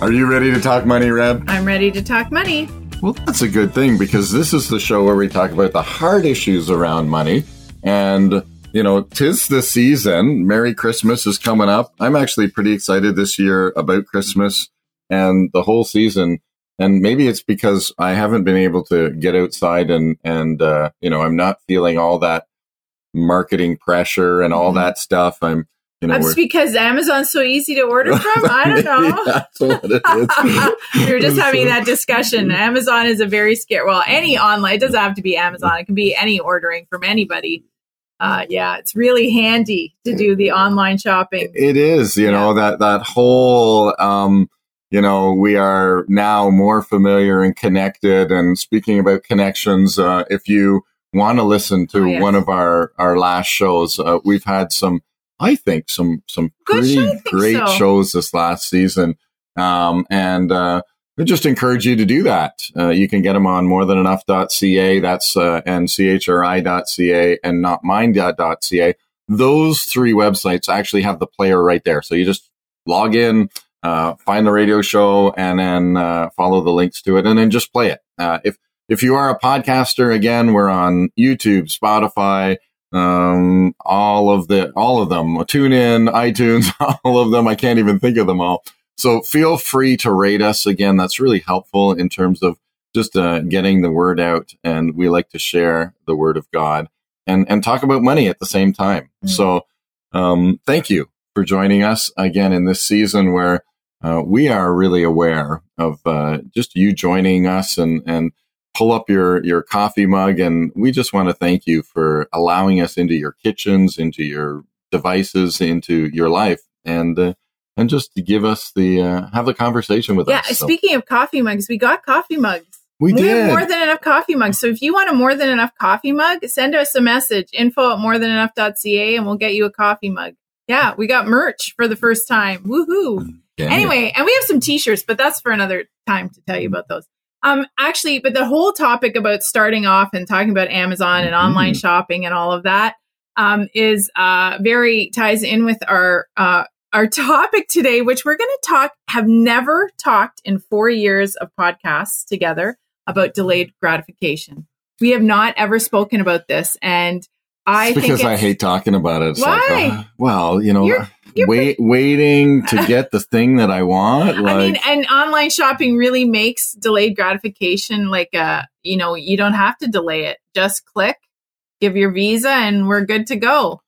Are you ready to talk money, Reb? I'm ready to talk money. Well, that's a good thing because this is the show where we talk about the hard issues around money. And, you know, tis the season. Merry Christmas is coming up. I'm actually pretty excited this year about Christmas and the whole season. And maybe it's because I haven't been able to get outside and, and, uh, you know, I'm not feeling all that marketing pressure and all Mhm. that stuff. I'm, you know, That's because Amazon's so easy to order from. I don't know. That's what it is. we were just having that discussion. Amazon is a very scary. Well, any online. It doesn't have to be Amazon. It can be any ordering from anybody. Uh, yeah, it's really handy to do the online shopping. It is, you know, that, that whole, um, you know, we are now more familiar and connected. And speaking about connections, uh, if you want to listen to Oh, yes. one of our, our last shows, uh, we've had some, I think some, some pretty show, great so. shows this last season. Um, and, uh, I just encourage you to do that. Uh, you can get them on morethanenough.ca. That's, uh, and chri.ca and notmine.ca. Those three websites actually have the player right there. So you just log in, uh, find the radio show and then, uh, follow the links to it and then just play it. Uh, if, if you are a podcaster, again, we're on YouTube, Spotify, um, all of the, all of them, TuneIn, iTunes, all of them. I can't even think of them all. So feel free to rate us. Again, that's really helpful in terms of just uh, getting the word out. And we like to share the word of God and, and talk about money at the same time. Mm. So um, thank you for joining us again in this season where uh, we are really aware of uh, just you joining us and, and pull up your, your coffee mug. And we just want to thank you for allowing us into your kitchens, into your devices, into your life. And, uh, and just to give us the, uh, have the conversation with Yeah, us. So speaking of coffee mugs, we got coffee mugs. we We have more than enough coffee mugs. So if you want a more than enough coffee mug, send us a message, info at more than enough.ca, and we'll get you a coffee mug. Yeah, we got merch for the first time. Woohoo. Yeah. Anyway, and we have some t-shirts, but that's for another time to tell you about those. Um, actually, but the whole topic about starting off and talking about Amazon and Mhm. online shopping and all of that, um, is, uh, very ties in with our, uh, our topic today, which we're going to talk, have never talked in four years of podcasts together about delayed gratification. We have not ever spoken about this. And I because I hate talking about it. It's Why? like, uh, well, you know, You're- you're wait, waiting to get the thing that I want. Like, I mean, and online shopping really makes delayed gratification like a, you know, you don't have to delay it. Just click, give your visa, and we're good to go.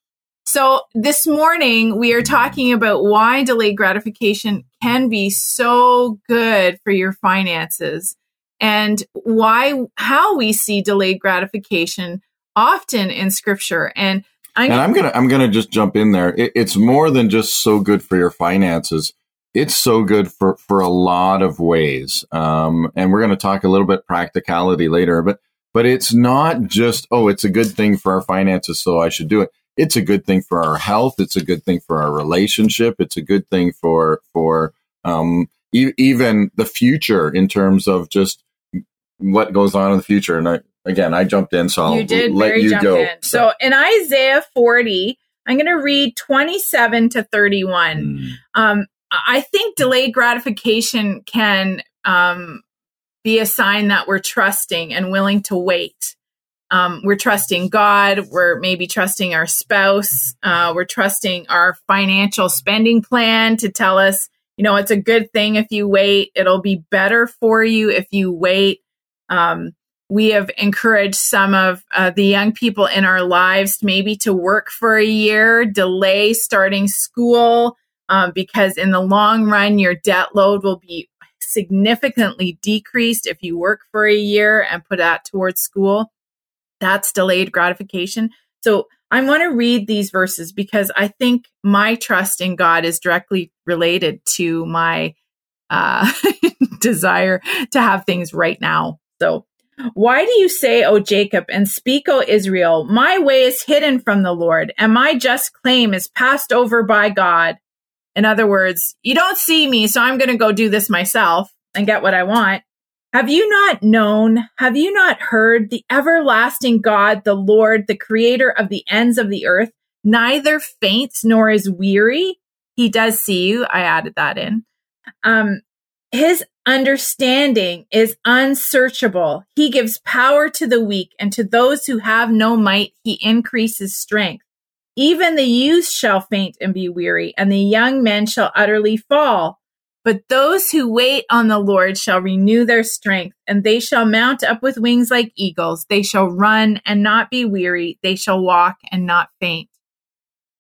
So this morning we are talking about why delayed gratification can be so good for your finances and why, how we see delayed gratification often in scripture. And I'm, and I'm gonna I'm gonna just jump in there. It, it's more than just so good for your finances. It's so good for for a lot of ways. Um, and we're gonna talk a little bit practicality later, but but it's not just oh, it's a good thing for our finances, so I should do it. It's a good thing for our health. It's a good thing for our relationship. It's a good thing for for um, e- even the future in terms of just what goes on in the future. And I, again, I jumped in, so I'll you did let you go. in. So in Isaiah 40, I'm going to read 27 to 31. Mm. Um, I think delayed gratification can um, be a sign that we're trusting and willing to wait. Um, we're trusting God. We're maybe trusting our spouse. Uh, we're trusting our financial spending plan to tell us, you know, it's a good thing if you wait. It'll be better for you if you wait. Um, we have encouraged some of uh, the young people in our lives maybe to work for a year, delay starting school, um, because in the long run, your debt load will be significantly decreased if you work for a year and put that towards school. That's delayed gratification. So I want to read these verses because I think my trust in God is directly related to my uh, desire to have things right now. So, why do you say, O Jacob, and speak, O Israel, my way is hidden from the Lord, and my just claim is passed over by God? In other words, you don't see me, so I'm going to go do this myself and get what I want. Have you not known? Have you not heard the everlasting God, the Lord, the creator of the ends of the earth, neither faints nor is weary? He does see you. I added that in. Um, his understanding is unsearchable. He gives power to the weak and to those who have no might, he increases strength. Even the youth shall faint and be weary and the young men shall utterly fall. But those who wait on the Lord shall renew their strength, and they shall mount up with wings like eagles. They shall run and not be weary. They shall walk and not faint.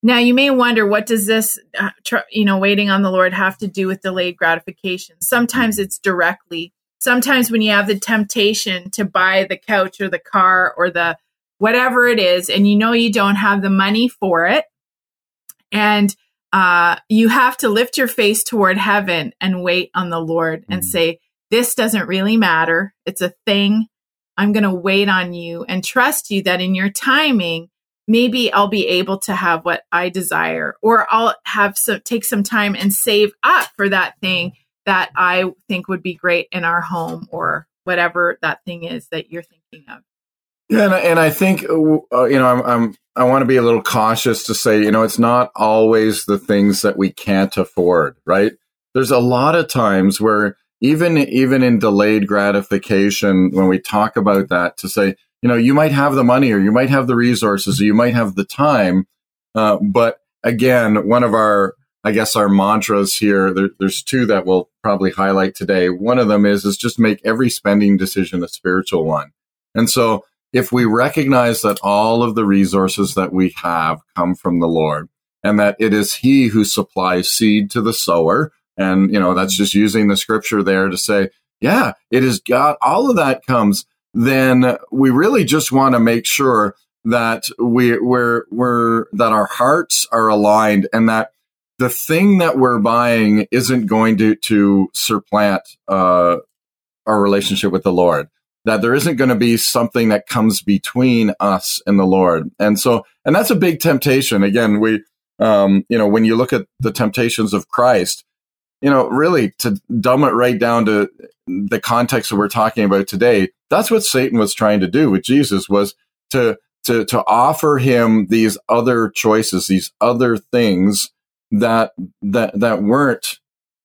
Now, you may wonder, what does this, uh, you know, waiting on the Lord have to do with delayed gratification? Sometimes it's directly. Sometimes when you have the temptation to buy the couch or the car or the whatever it is, and you know you don't have the money for it, and uh, you have to lift your face toward heaven and wait on the Lord and mm. say, This doesn't really matter. It's a thing. I'm going to wait on you and trust you that in your timing, maybe I'll be able to have what I desire, or I'll have some take some time and save up for that thing that I think would be great in our home or whatever that thing is that you're thinking of. Yeah, and, and I think uh, you know I'm, I'm I want to be a little cautious to say you know it's not always the things that we can't afford, right? There's a lot of times where even even in delayed gratification, when we talk about that, to say you know you might have the money or you might have the resources or you might have the time, uh, but again, one of our I guess our mantras here. There, there's two that we'll probably highlight today. One of them is is just make every spending decision a spiritual one, and so if we recognize that all of the resources that we have come from the Lord and that it is He who supplies seed to the sower, and, you know, that's just using the scripture there to say, yeah, it is God, all of that comes, then we really just want to make sure that we, we're, we're, that our hearts are aligned and that the thing that we're buying isn't going to, to supplant, uh, our relationship with the Lord that there isn't going to be something that comes between us and the Lord. And so, and that's a big temptation. Again, we, um, you know, when you look at the temptations of Christ, you know, really to dumb it right down to the context that we're talking about today, that's what Satan was trying to do with Jesus was to, to, to offer him these other choices, these other things that, that, that weren't,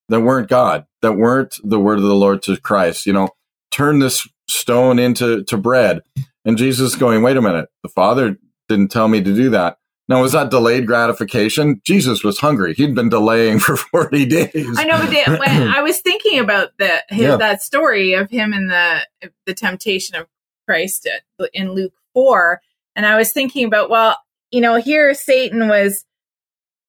that weren't God, that weren't the word of the Lord to Christ. You know, turn this stone into to bread. And Jesus going, wait a minute, the Father didn't tell me to do that. Now, was that delayed gratification? Jesus was hungry. He'd been delaying for 40 days. I know, but when I was thinking about the, his, yeah. that story of him and the, the temptation of Christ in Luke 4, and I was thinking about, well, you know, here Satan was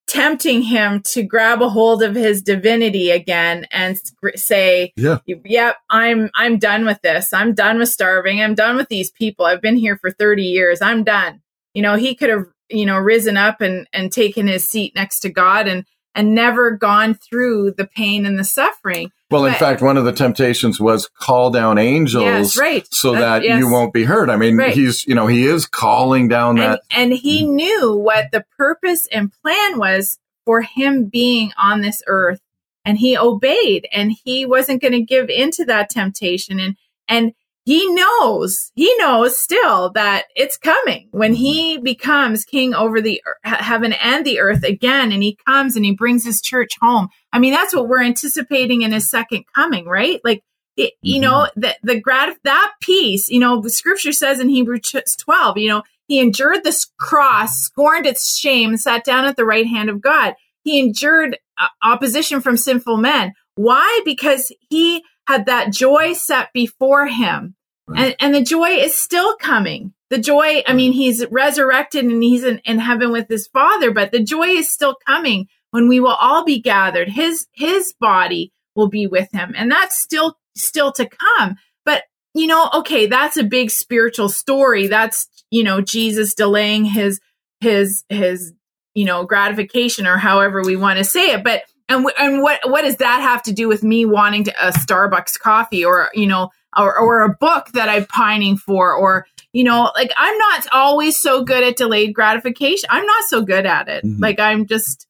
tempting him to grab a hold of his divinity again and say, yeah. "Yep, I'm I'm done with this. I'm done with starving. I'm done with these people. I've been here for 30 years. I'm done." You know, he could have, you know, risen up and and taken his seat next to God and and never gone through the pain and the suffering. Well, in fact, one of the temptations was call down angels, yes, right. so uh, that, that yes. you won't be hurt. I mean, right. he's, you know, he is calling down that. And, and he mm. knew what the purpose and plan was for him being on this earth and he obeyed and he wasn't going to give into that temptation. And, and he knows, he knows still that it's coming when he becomes king over the heaven and the earth again. And he comes and he brings his church home. I mean, that's what we're anticipating in his second coming, right? Like, it, you know, mm-hmm. the, the grat, that piece, you know, the scripture says in Hebrews 12, you know, he endured this cross, scorned its shame, sat down at the right hand of God. He endured uh, opposition from sinful men. Why? Because he had that joy set before him and, and the joy is still coming. The joy, I mean, he's resurrected and he's in, in heaven with his father, but the joy is still coming when we will all be gathered. His, his body will be with him. And that's still, still to come. But, you know, okay, that's a big spiritual story. That's, you know, Jesus delaying his his his you know gratification or however we want to say it but and and what what does that have to do with me wanting to, a Starbucks coffee or you know or or a book that I'm pining for or you know like I'm not always so good at delayed gratification. I'm not so good at it. Mhm. Like I'm just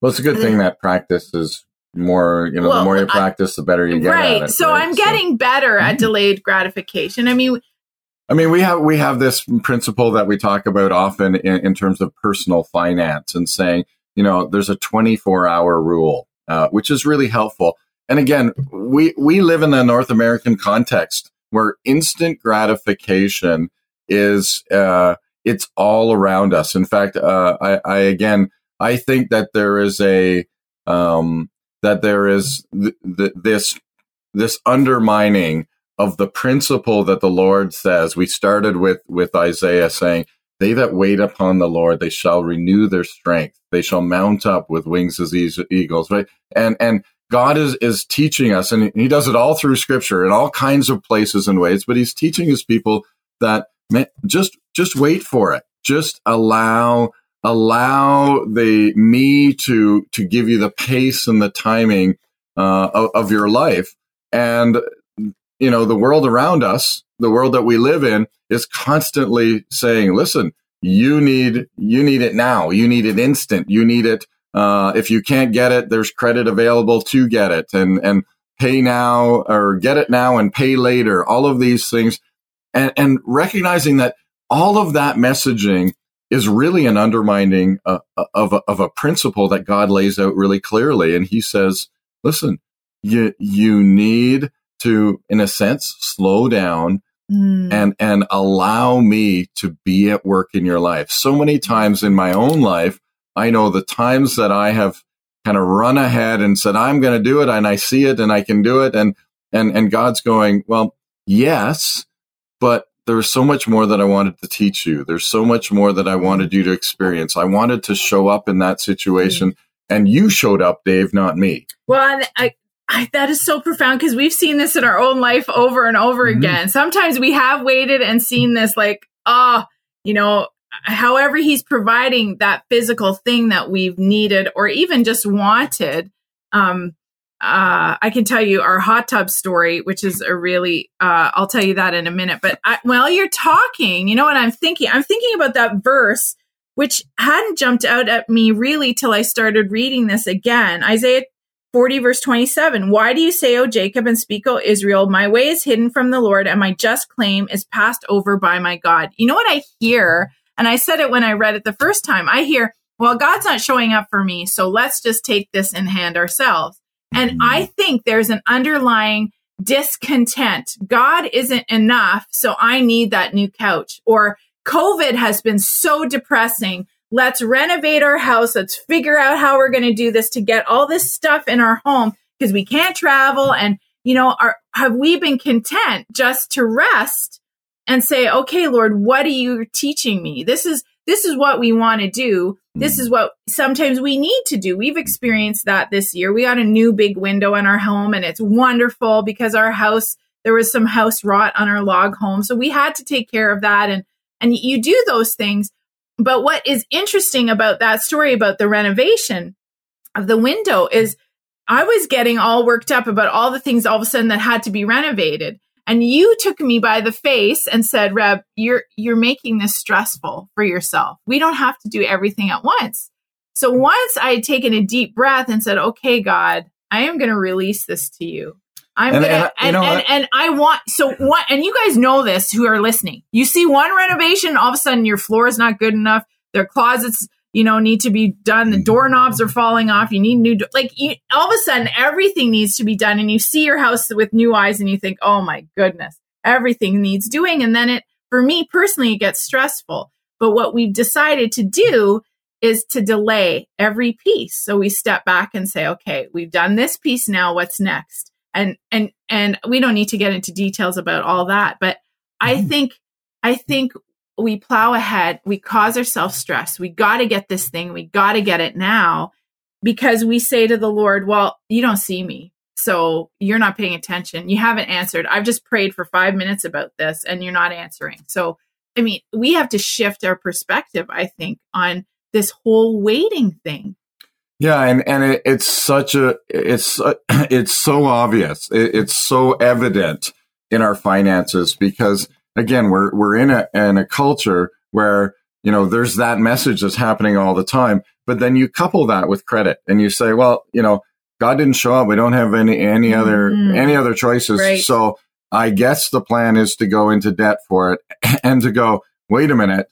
Well, it's a good thing that practice is more. You know, Well, the more you I- practice, the better you get right. at it. so right? I'm getting better at Mhm. delayed gratification. I mean, I mean, we have we have this principle that we talk about often in, in terms of personal finance and saying, you know, there's a 24 hour rule, uh, which is really helpful. And again, we we live in a North American context where instant gratification is uh, it's all around us. In fact, uh, I, I again I think that there is a um, that there is th- th- this this undermining of the principle that the Lord says. We started with with Isaiah saying, "They that wait upon the Lord, they shall renew their strength. They shall mount up with wings as eagles." Right, and and God is is teaching us, and He does it all through Scripture in all kinds of places and ways. But He's teaching His people that man, just just wait for it. Just allow allow the me to to give you the pace and the timing uh, of, of your life and you know the world around us the world that we live in is constantly saying listen you need you need it now you need it instant you need it uh, if you can't get it there's credit available to get it. And and pay now or get it now and pay later. All of these things. And and recognizing that all of that messaging is really an undermining uh, of a, of a principle that God lays out really clearly. And he says listen you you need to in a sense slow down mm, and and allow me to be at work in your life. So many times in my own life i know the times that i have kind of run ahead and said i'm going to do it and i see it and i can do it and and and god's going well yes but there's so much more that i wanted to teach you there's so much more that i wanted you to experience i wanted to show up in that situation and you showed up dave not me well, I, I, that is so profound because we've seen this in our own life over and over Mhm. again. Sometimes we have waited and seen this, like, ah, you know, however he's providing that physical thing that we've needed or even just wanted. Um, uh, I can tell you our hot tub story, which is a really, uh, I'll tell you that in a minute. But I, while you're talking, you know what I'm thinking? I'm thinking about that verse, which hadn't jumped out at me really till I started reading this again. Isaiah 40 verse 27 why do you say o jacob and speak o israel my way is hidden from the lord and my just claim is passed over by my god you know what i hear and i said it when i read it the first time. I hear well god's not showing up for me so let's just take this in hand ourselves. And mm-hmm. i think there's an underlying discontent. God isn't enough so i need that new couch. Or covid has been so depressing. Let's renovate our house. Let's figure out how we're going to do this to get all this stuff in our home because we can't travel. And, you know, are, have we been content just to rest and say, okay, Lord, what are you teaching me? This is, this is what we want to do. This hmm. is what sometimes we need to do. We've experienced that this year. We got a new big window in our home and it's wonderful because our house, there was some house rot on our log home. So we had to take care of that. And, and you do those things. But what is interesting about that story about the renovation of the window is I was getting all worked up about all the things all of a sudden that had to be renovated. And you took me by the face and said, Reb, you're you're making this stressful for yourself. We don't have to do everything at once. So once I had taken a deep breath and said, Okay, God, I am gonna release this to you. I'm And- gonna and, and, you know and, what? and I want so what and you guys know this who are listening. You see one renovation, all of a sudden your floor is not good enough. Their closets, you know, need to be done. The mm-hmm. doorknobs are falling off. You need new do- like you, all of a sudden everything needs to be done and you see your house with new eyes and you think, "Oh my goodness, everything needs doing." And then it for me personally it gets stressful. But what we've decided to do is to delay every piece. So we step back and say, "Okay, we've done this piece now, what's next?" and and and we don't need to get into details about all that but i mm-hmm. think i think we plow ahead we cause ourselves stress we got to get this thing we got to get it now because we say to the lord well you don't see me so you're not paying attention you haven't answered i've just prayed for 5 minutes about this and you're not answering so I mean, we have to shift our perspective, I think, on this whole waiting thing. Yeah, and and it, it's such a it's uh, it's so obvious. It, it's so evident in our finances because again, we're we're in a in a culture where you know there's that message that's happening all the time, but then you couple that with credit and you say, well, you know, God didn't show up. We don't have any any other Mhm. any other choices. Right. So I guess the plan is to go into debt for it and to go, wait a minute,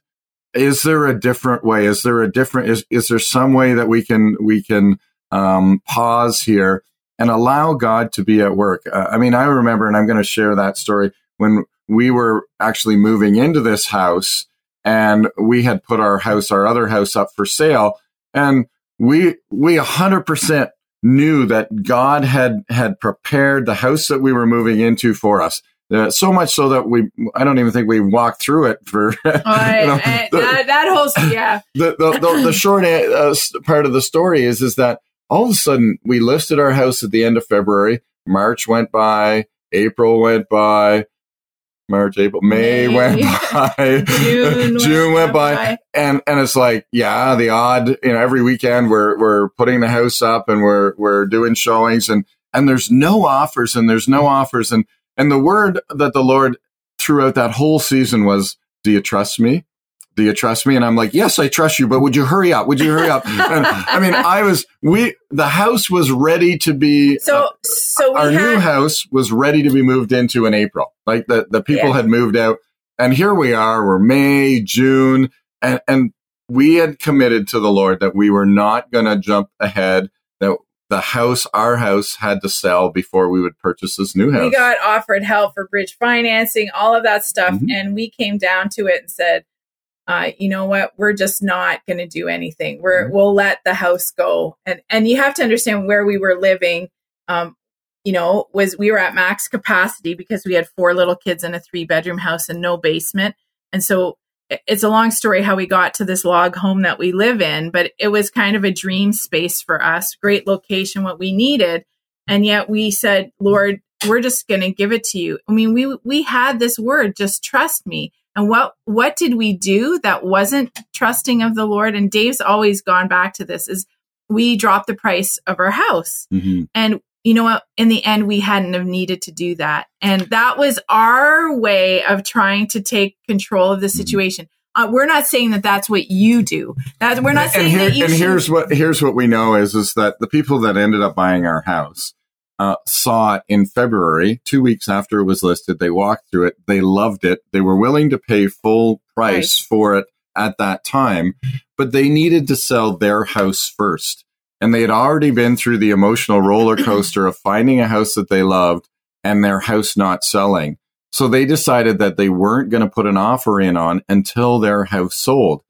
is there a different way? Is there a different is is there some way that we can we can um, pause here and allow God to be at work? Uh, I mean, I remember, and I'm going to share that story when we were actually moving into this house, and we had put our house, our other house, up for sale, and we we 100 percent knew that God had had prepared the house that we were moving into for us. Uh, so much so that we, I don't even think we walked through it for, you know, I- the- that, that whole, yeah. the the, the, the short uh, part of the story is is that all of a sudden we listed our house at the end of February. March went by, April went by, March, April, May, May. went by, June June went by, by. and and it's like yeah, the odd you know every weekend we're we're putting the house up and we're we're doing showings and and there's no offers and there's no offers and and the word that the Lord throughout that whole season was, "Do you trust me?" Do you trust me? And I'm like, yes, I trust you, but would you hurry up? Would you hurry up? And, I mean, I was, we, the house was ready to be, So, uh, so our had, new house was ready to be moved into in April. Like the, the people Yeah. had moved out and here we are, we're May, June, and, and we had committed to the Lord that we were not going to jump ahead, that the house, our house had to sell before we would purchase this new house. we got offered help for bridge financing, all of that stuff. Mhm. And we came down to it and said, uh, you know what? We're just not going to do anything. We're, Mhm. we'll let the house go. And, and you have to understand where we were living. Um, you know, was we were at max capacity because we had four little kids in a three bedroom house and no basement. And so it's a long story how we got to this log home that we live in, but it was kind of a dream space for us, great location, what we needed. And yet we said, Lord, we're just going to give it to you. I mean, we, we had this word, just trust me. And what, what did we do that wasn't trusting of the Lord? And Dave's always gone back to this is we dropped the price of our house. Mhm. And you know what? In the end, we hadn't have needed to do that. And that was our way of trying to take control of the Mm-hmm. situation. Uh, we're not saying that that's what you do. That we're not saying and, here- that you and should. here's what here's what we know is is that the people that ended up buying our house uh, saw it in February, two weeks after it was listed. They walked through it, they loved it, they were willing to pay full price for it at that time, but they needed to sell their house first, and they had already been through the emotional roller coaster of finding a house that they loved and their house not selling. So they decided that they weren't going to put an offer in on until their house sold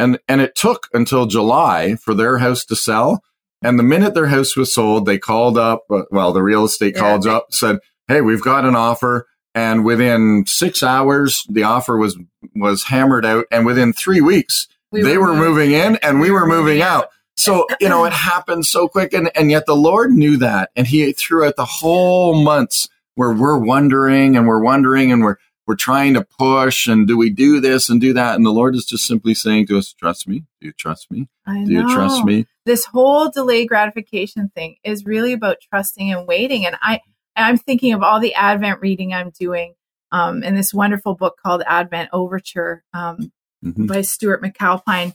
and and it took until July for their house to sell. And the minute their house was sold, they called up. uh, Well, the real estate Yeah. called up, said, "Hey, we've got an offer." And within six hours, the offer was was hammered out. And within three weeks, We they were moved- moving in, and we we were were moving moving out. So you know, it happened so quick, and and yet the Lord knew that, and He throughout the whole months where we're wondering and we're wondering and we're we're trying to push and do we do this and do that and the lord is just simply saying to us trust me do you trust me I do you trust me This whole delay gratification thing is really about trusting and waiting. And I, I'm thinking of all the Advent reading I'm doing um, in this wonderful book called Advent Overture um, Mhm. by Stuart McAlpine.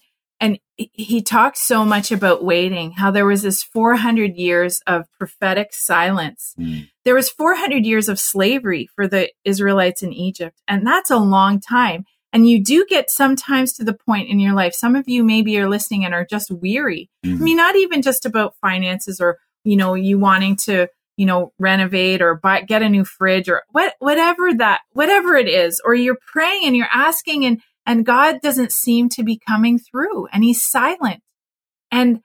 He- talks so much about waiting, how there was this 400 years of prophetic silence. Mm. There was 400 years of slavery for the Israelites in Egypt, and that's a long time. And you do get sometimes to the point in your life. Some of you maybe are listening and are just weary. I Mhm. mean, not even just about finances or, you know, you wanting to, you know, renovate or buy, get a new fridge or what, whatever that, whatever it is, or you're praying and you're asking and, and God doesn't seem to be coming through and he's silent. And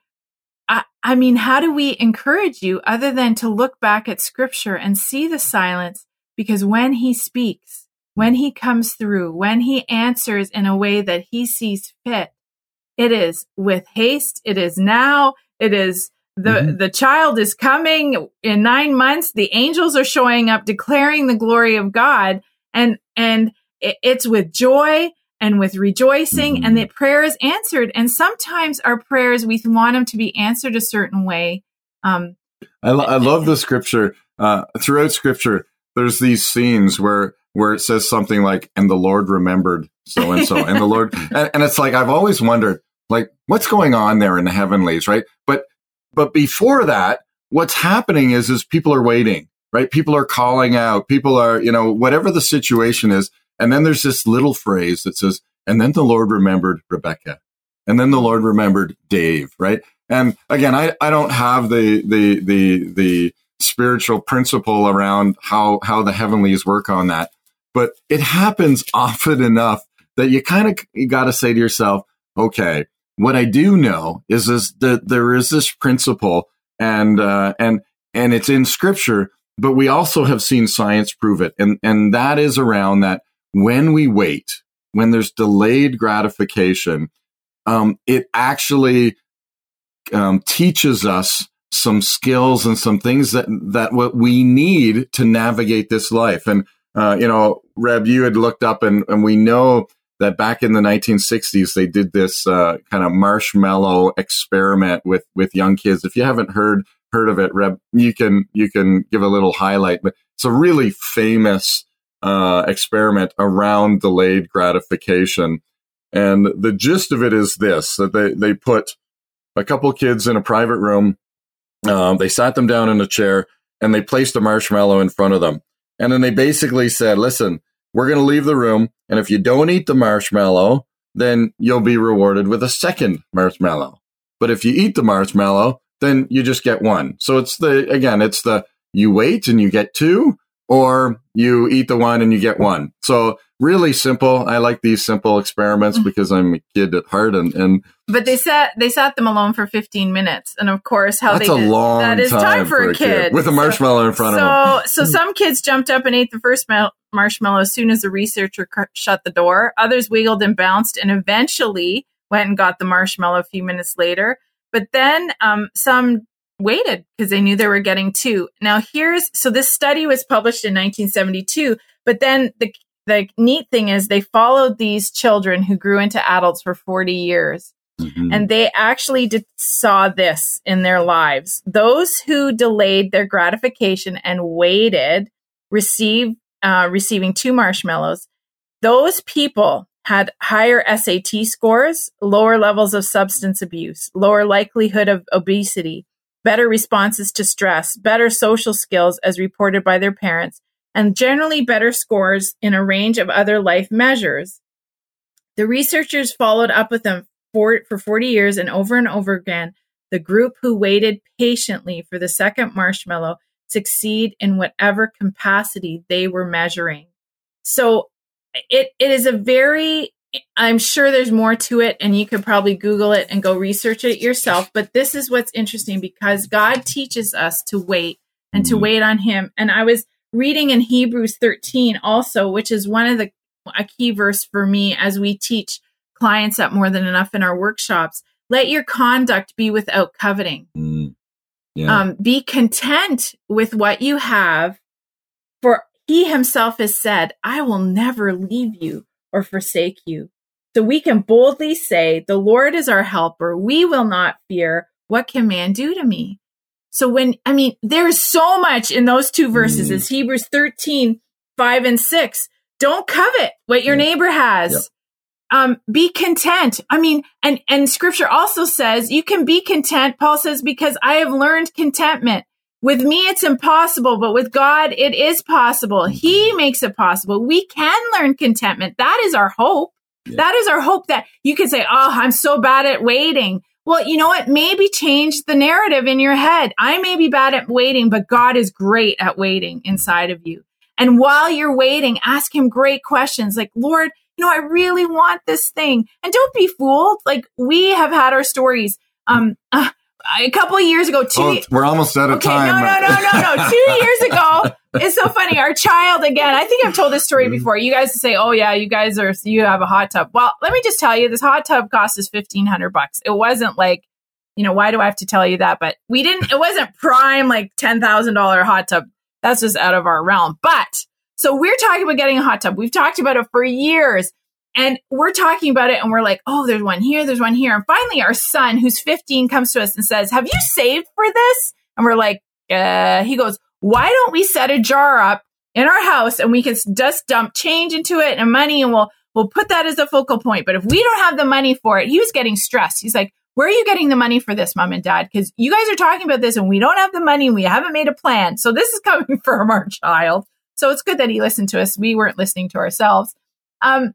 I, I mean, how do we encourage you other than to look back at scripture and see the silence? Because when he speaks, when he comes through, when he answers in a way that he sees fit, it is with haste. It is now. It is the, Mhm. the child is coming in nine months. The angels are showing up declaring the glory of God and, and it- it's with joy and with rejoicing mm-hmm. and that prayer is answered. And sometimes our prayers, we want them to be answered a certain way. Um, I, lo- I love the scripture. Uh, throughout scripture, there's these scenes where where it says something like, "And the Lord remembered so and so," and the Lord, and, and it's like I've always wondered, like, what's going on there in the heavenlies, right? But but before that, what's happening is is people are waiting, right? People are calling out, people are, you know, whatever the situation is, and then there's this little phrase that says, "And then the Lord remembered Rebecca," and then the Lord remembered Dave, right? And again, I, I don't have the the the the spiritual principle around how how the heavenlies work on that, but it happens often enough that you kind of got to say to yourself, okay, what I do know is is that there is this principle, and uh, and and it's in Scripture, but we also have seen science prove it, and and that is around that when we wait, when there's delayed gratification, um, it actually um, teaches us some skills and some things that that what we need to navigate this life. And uh, you know, Reb, you had looked up, and, and we know that back in the 1960s they did this uh, kind of marshmallow experiment with with young kids. If you haven't heard heard of it, Reb, you can you can give a little highlight. But it's a really famous uh, experiment around delayed gratification. And the gist of it is this: that they they put a couple kids in a private room. Um, they sat them down in a chair and they placed a marshmallow in front of them. And then they basically said, listen, we're going to leave the room. And if you don't eat the marshmallow, then you'll be rewarded with a second marshmallow. But if you eat the marshmallow, then you just get one. So it's the, again, it's the, you wait and you get two, or you eat the one and you get one. So really simple. I like these simple experiments mm-hmm. because I'm a kid at heart and, and but they sat they sat them alone for 15 minutes and of course how that's they a did, long that is time, time for, a kid, kid. with a marshmallow so, in front so, of them. So so some kids jumped up and ate the first marshmallow as soon as the researcher shut the door. Others wiggled and bounced and eventually went and got the marshmallow a few minutes later. But then um, some waited because they knew they were getting two. Now here's so this study was published in 1972, but then the the neat thing is they followed these children who grew into adults for 40 years. Mm-hmm. And they actually did, saw this in their lives. Those who delayed their gratification and waited receive uh, receiving two marshmallows. Those people had higher SAT scores, lower levels of substance abuse, lower likelihood of obesity, better responses to stress, better social skills as reported by their parents, and generally better scores in a range of other life measures. The researchers followed up with them for, for 40 years and over and over again. The group who waited patiently for the second marshmallow succeed in whatever capacity they were measuring. So it, it is a very I'm sure there's more to it and you could probably Google it and go research it yourself. But this is what's interesting because God teaches us to wait and to mm-hmm. wait on Him. And I was reading in Hebrews 13 also, which is one of the a key verse for me as we teach clients at more than enough in our workshops. Let your conduct be without coveting. Mm. Yeah. Um, be content with what you have, for he himself has said, I will never leave you or forsake you. So we can boldly say, The Lord is our helper. We will not fear. What can man do to me? So when, I mean, there's so much in those two verses. Mm. It's Hebrews 13, 5 and 6. Don't covet what your neighbor has. Yep. Um, be content. I mean, and, and scripture also says you can be content. Paul says, because I have learned contentment. With me, it's impossible, but with God, it is possible. He mm-hmm. makes it possible. We can learn contentment. That is our hope. Yeah. That is our hope that you can say, Oh, I'm so bad at waiting. Well, you know what? Maybe change the narrative in your head. I may be bad at waiting, but God is great at waiting inside of you. And while you're waiting, ask him great questions like, Lord, you know, I really want this thing. And don't be fooled. Like we have had our stories. Um, uh, a couple of years ago, two. Oh, we're almost out of okay, time. No, no, no, no, no. two years ago, it's so funny. Our child again. I think I've told this story before. You guys say, "Oh yeah, you guys are you have a hot tub." Well, let me just tell you, this hot tub cost us fifteen hundred bucks. It wasn't like, you know, why do I have to tell you that? But we didn't. It wasn't prime like ten thousand dollar hot tub. That's just out of our realm. But so we're talking about getting a hot tub. We've talked about it for years. And we're talking about it and we're like, oh, there's one here, there's one here. And finally, our son, who's 15, comes to us and says, Have you saved for this? And we're like, uh, he goes, Why don't we set a jar up in our house and we can just dump change into it and money and we'll we'll put that as a focal point. But if we don't have the money for it, he was getting stressed. He's like, Where are you getting the money for this, mom and dad? Because you guys are talking about this and we don't have the money and we haven't made a plan. So this is coming from our child. So it's good that he listened to us. We weren't listening to ourselves. Um,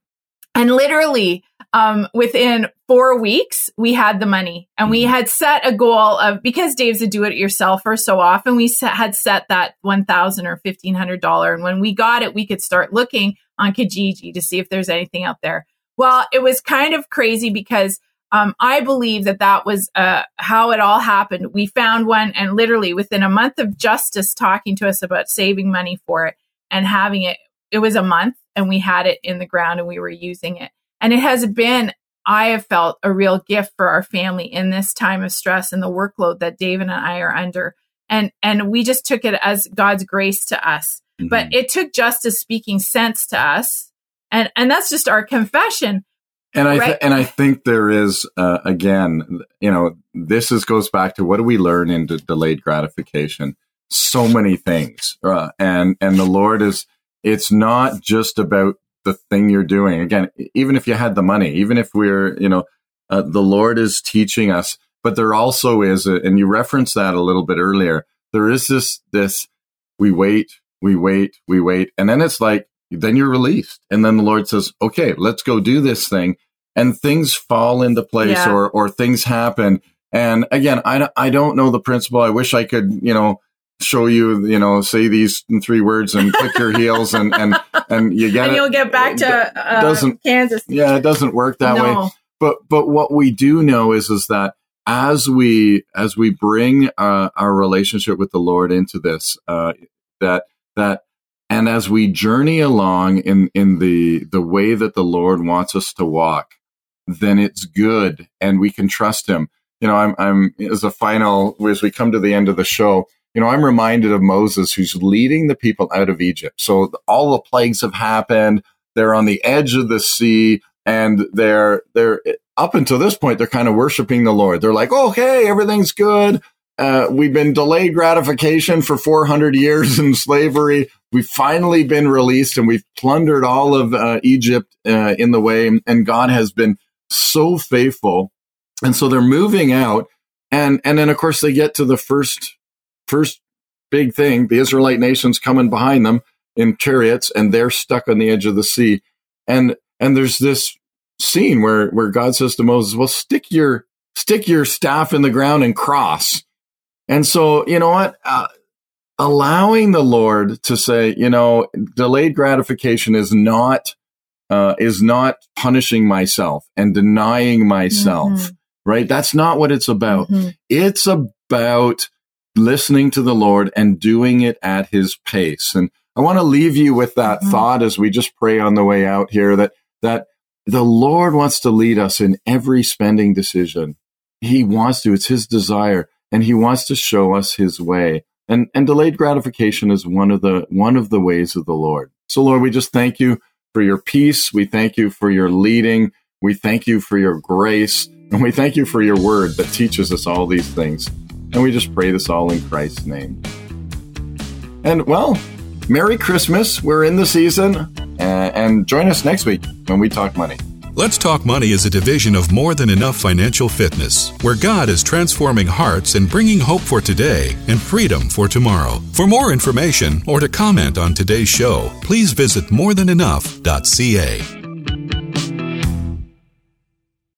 and literally, um, within four weeks, we had the money and we had set a goal of because Dave's a do it yourselfer so often, we set, had set that 1,000 or $1,500. And when we got it, we could start looking on Kijiji to see if there's anything out there. Well, it was kind of crazy because um, I believe that that was uh, how it all happened. We found one, and literally within a month of Justice talking to us about saving money for it and having it, it was a month and we had it in the ground and we were using it. And it has been, I have felt a real gift for our family in this time of stress and the workload that David and I are under. And, and we just took it as God's grace to us. Mm-hmm. But it took justice speaking sense to us. And, and that's just our confession. And I, th- and I think there is, uh, again, you know, this is, goes back to what do we learn in de- delayed gratification? So many things. Uh, and, and the Lord is, it's not just about the thing you're doing. Again, even if you had the money, even if we're, you know, uh, the Lord is teaching us, but there also is, a, and you referenced that a little bit earlier. There is this, this, we wait, we wait, we wait. And then it's like, then you're released. And then the Lord says, okay, let's go do this thing. And things fall into place yeah. or, or things happen. And again, I, I don't know the principle. I wish I could, you know, show you, you know, say these three words and click your heels and, and, and you get and it. you'll get back to uh, doesn't, Kansas. Yeah, it doesn't work that no. way. But, but what we do know is, is that as we, as we bring uh, our relationship with the Lord into this, uh, that, that, and as we journey along in, in the, the way that the Lord wants us to walk, then it's good and we can trust him. You know, I'm, I'm, as a final, as we come to the end of the show, you know, I'm reminded of Moses who's leading the people out of Egypt. So all the plagues have happened. They're on the edge of the sea and they're, they're up until this point, they're kind of worshiping the Lord. They're like, hey, everything's good. Uh, we've been delayed gratification for 400 years in slavery. We've finally been released and we've plundered all of uh, Egypt uh, in the way. And God has been so faithful. And so they're moving out. And, and then, of course, they get to the first first big thing, the Israelite nations coming behind them in chariots and they're stuck on the edge of the sea. And, and there's this scene where, where God says to Moses, well, stick your, stick your staff in the ground and cross. And so, you know what? Uh, allowing the Lord to say, you know, delayed gratification is not, uh, is not punishing myself and denying myself, mm-hmm. right? That's not what it's about. Mm-hmm. It's about listening to the Lord and doing it at his pace. And I want to leave you with that mm-hmm. thought as we just pray on the way out here that, that the Lord wants to lead us in every spending decision. He wants to, it's his desire and he wants to show us his way. And, and delayed gratification is one of the, one of the ways of the Lord. So Lord, we just thank you for your peace. We thank you for your leading. We thank you for your grace and we thank you for your word that teaches us all these things. And we just pray this all in Christ's name. And well, Merry Christmas. We're in the season. And join us next week when we talk money. Let's Talk Money is a division of More Than Enough Financial Fitness, where God is transforming hearts and bringing hope for today and freedom for tomorrow. For more information or to comment on today's show, please visit morethanenough.ca.